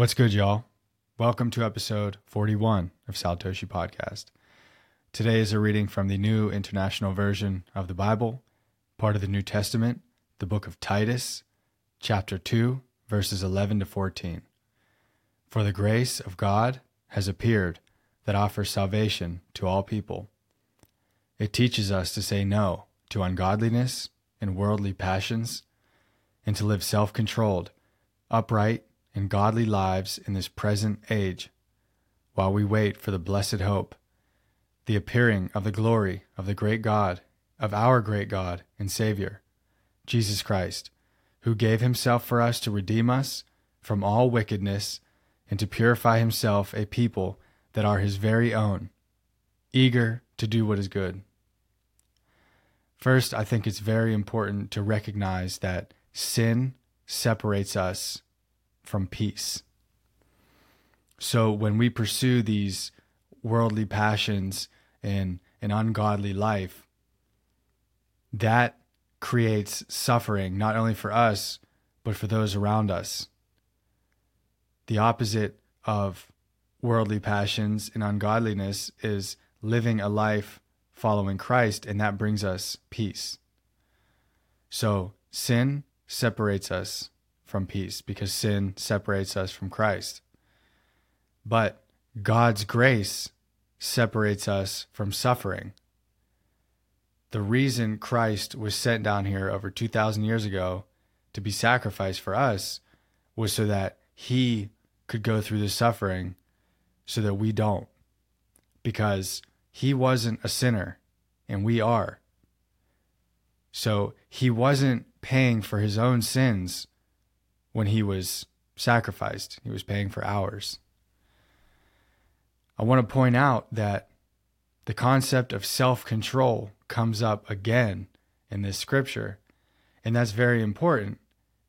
What's good, y'all? Welcome to episode 41 of Saltoshi Podcast. Today is a reading from the New International Version of the Bible, part of the New Testament, the book of Titus, chapter 2, verses 11 to 14. For the grace of God has appeared that offers salvation to all people. It teaches us to say no to ungodliness and worldly passions, and to live self controlled, upright, and godly lives in this present age, while we wait for the blessed hope, the appearing of the glory of the great God, of our great God and Savior, Jesus Christ, who gave himself for us to redeem us from all wickedness and to purify himself a people that are his very own, eager to do what is good. First, I think it's very important to recognize that sin separates us from peace. So when we pursue these worldly passions and an ungodly life, that creates suffering not only for us, but for those around us. The opposite of worldly passions and ungodliness is living a life following Christ, and that brings us peace. So sin separates us from peace because sin separates us from Christ. But God's grace separates us from suffering. The reason Christ was sent down here over 2,000 years ago to be sacrificed for us was so that he could go through the suffering so that we don't. Because he wasn't a sinner and we are. So he wasn't paying for his own sins when he was sacrificed, he was paying for ours. I want to point out that the concept of self control comes up again in this scripture. And that's very important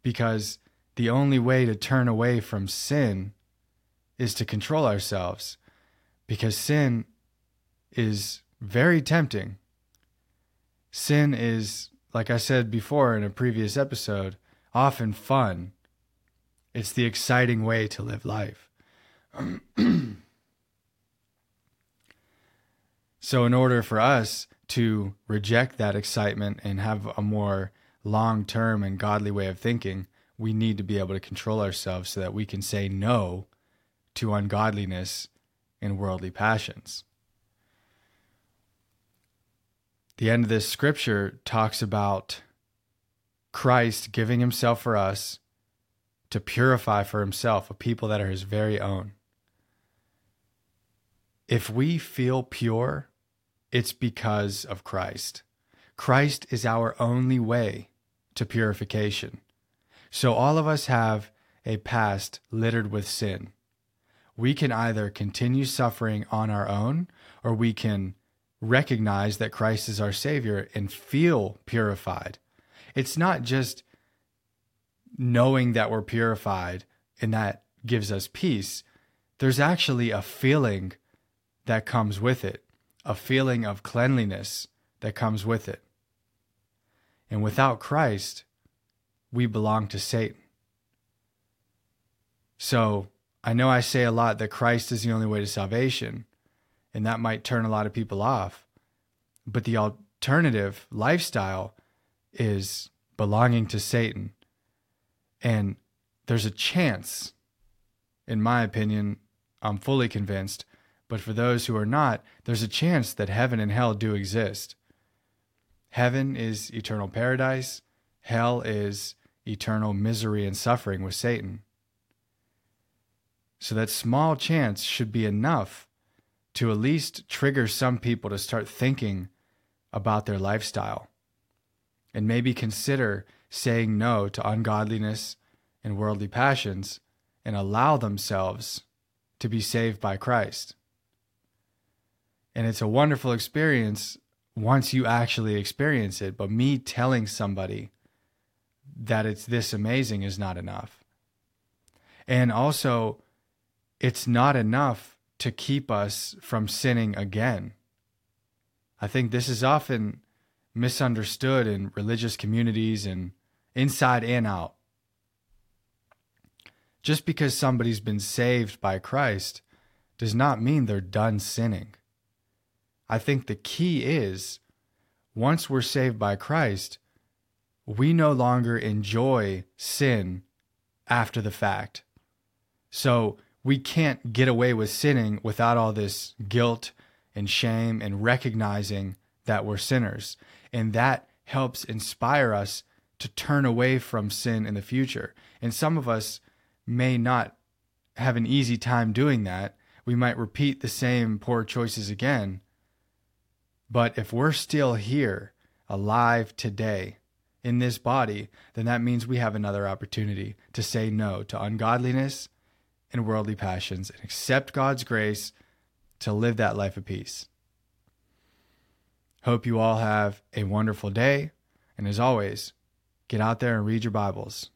because the only way to turn away from sin is to control ourselves because sin is very tempting. Sin is, like I said before in a previous episode, often fun it's the exciting way to live life. so, in order for us to reject that excitement and have a more long term and godly way of thinking, we need to be able to control ourselves so that we can say no to ungodliness and worldly passions. The end of this scripture talks about Christ giving himself for us to purify for himself a people that are his very own. If we feel pure, it's because of Christ. Christ is our only way to purification. So all of us have a past littered with sin. We can either continue suffering on our own or we can recognize that Christ is our Savior and feel purified. It's not just knowing that we're purified and that gives us peace, there's actually a feeling that comes with it, a feeling of cleanliness that comes with it. And without Christ, we belong to Satan. So I know I say a lot that Christ is the only way to salvation, and that might turn a lot of people off. But the alternative lifestyle is belonging to Satan and there's a chance, in my opinion, I'm fully convinced, but for those who are not, there's a chance that heaven and hell do exist. Heaven is eternal paradise, hell is eternal misery and suffering with Satan. So that small chance should be enough to at least trigger some people to start thinking about their lifestyle and maybe consider saying no to ungodliness and worldly passions and allow themselves to be saved by Christ. And it's a wonderful experience once you actually experience it. But me telling somebody that it's this amazing is not enough. And also, it's not enough to keep us from sinning again. I think this is often misunderstood in religious communities and inside and out. Just because somebody's been saved by Christ does not mean they're done sinning. I think the key is once we're saved by Christ, we no longer enjoy sin after the fact. So we can't get away with sinning without all this guilt and shame and recognizing that we're sinners. And that helps inspire us to turn away from sin in the future. And some of us may not have an easy time doing that. We might repeat the same poor choices again. But if we're still here, alive today, in this body, then that means we have another opportunity to say no to ungodliness and worldly passions and accept God's grace to live that life of peace. Hope you all have a wonderful day. And as always, get out there and read your Bibles.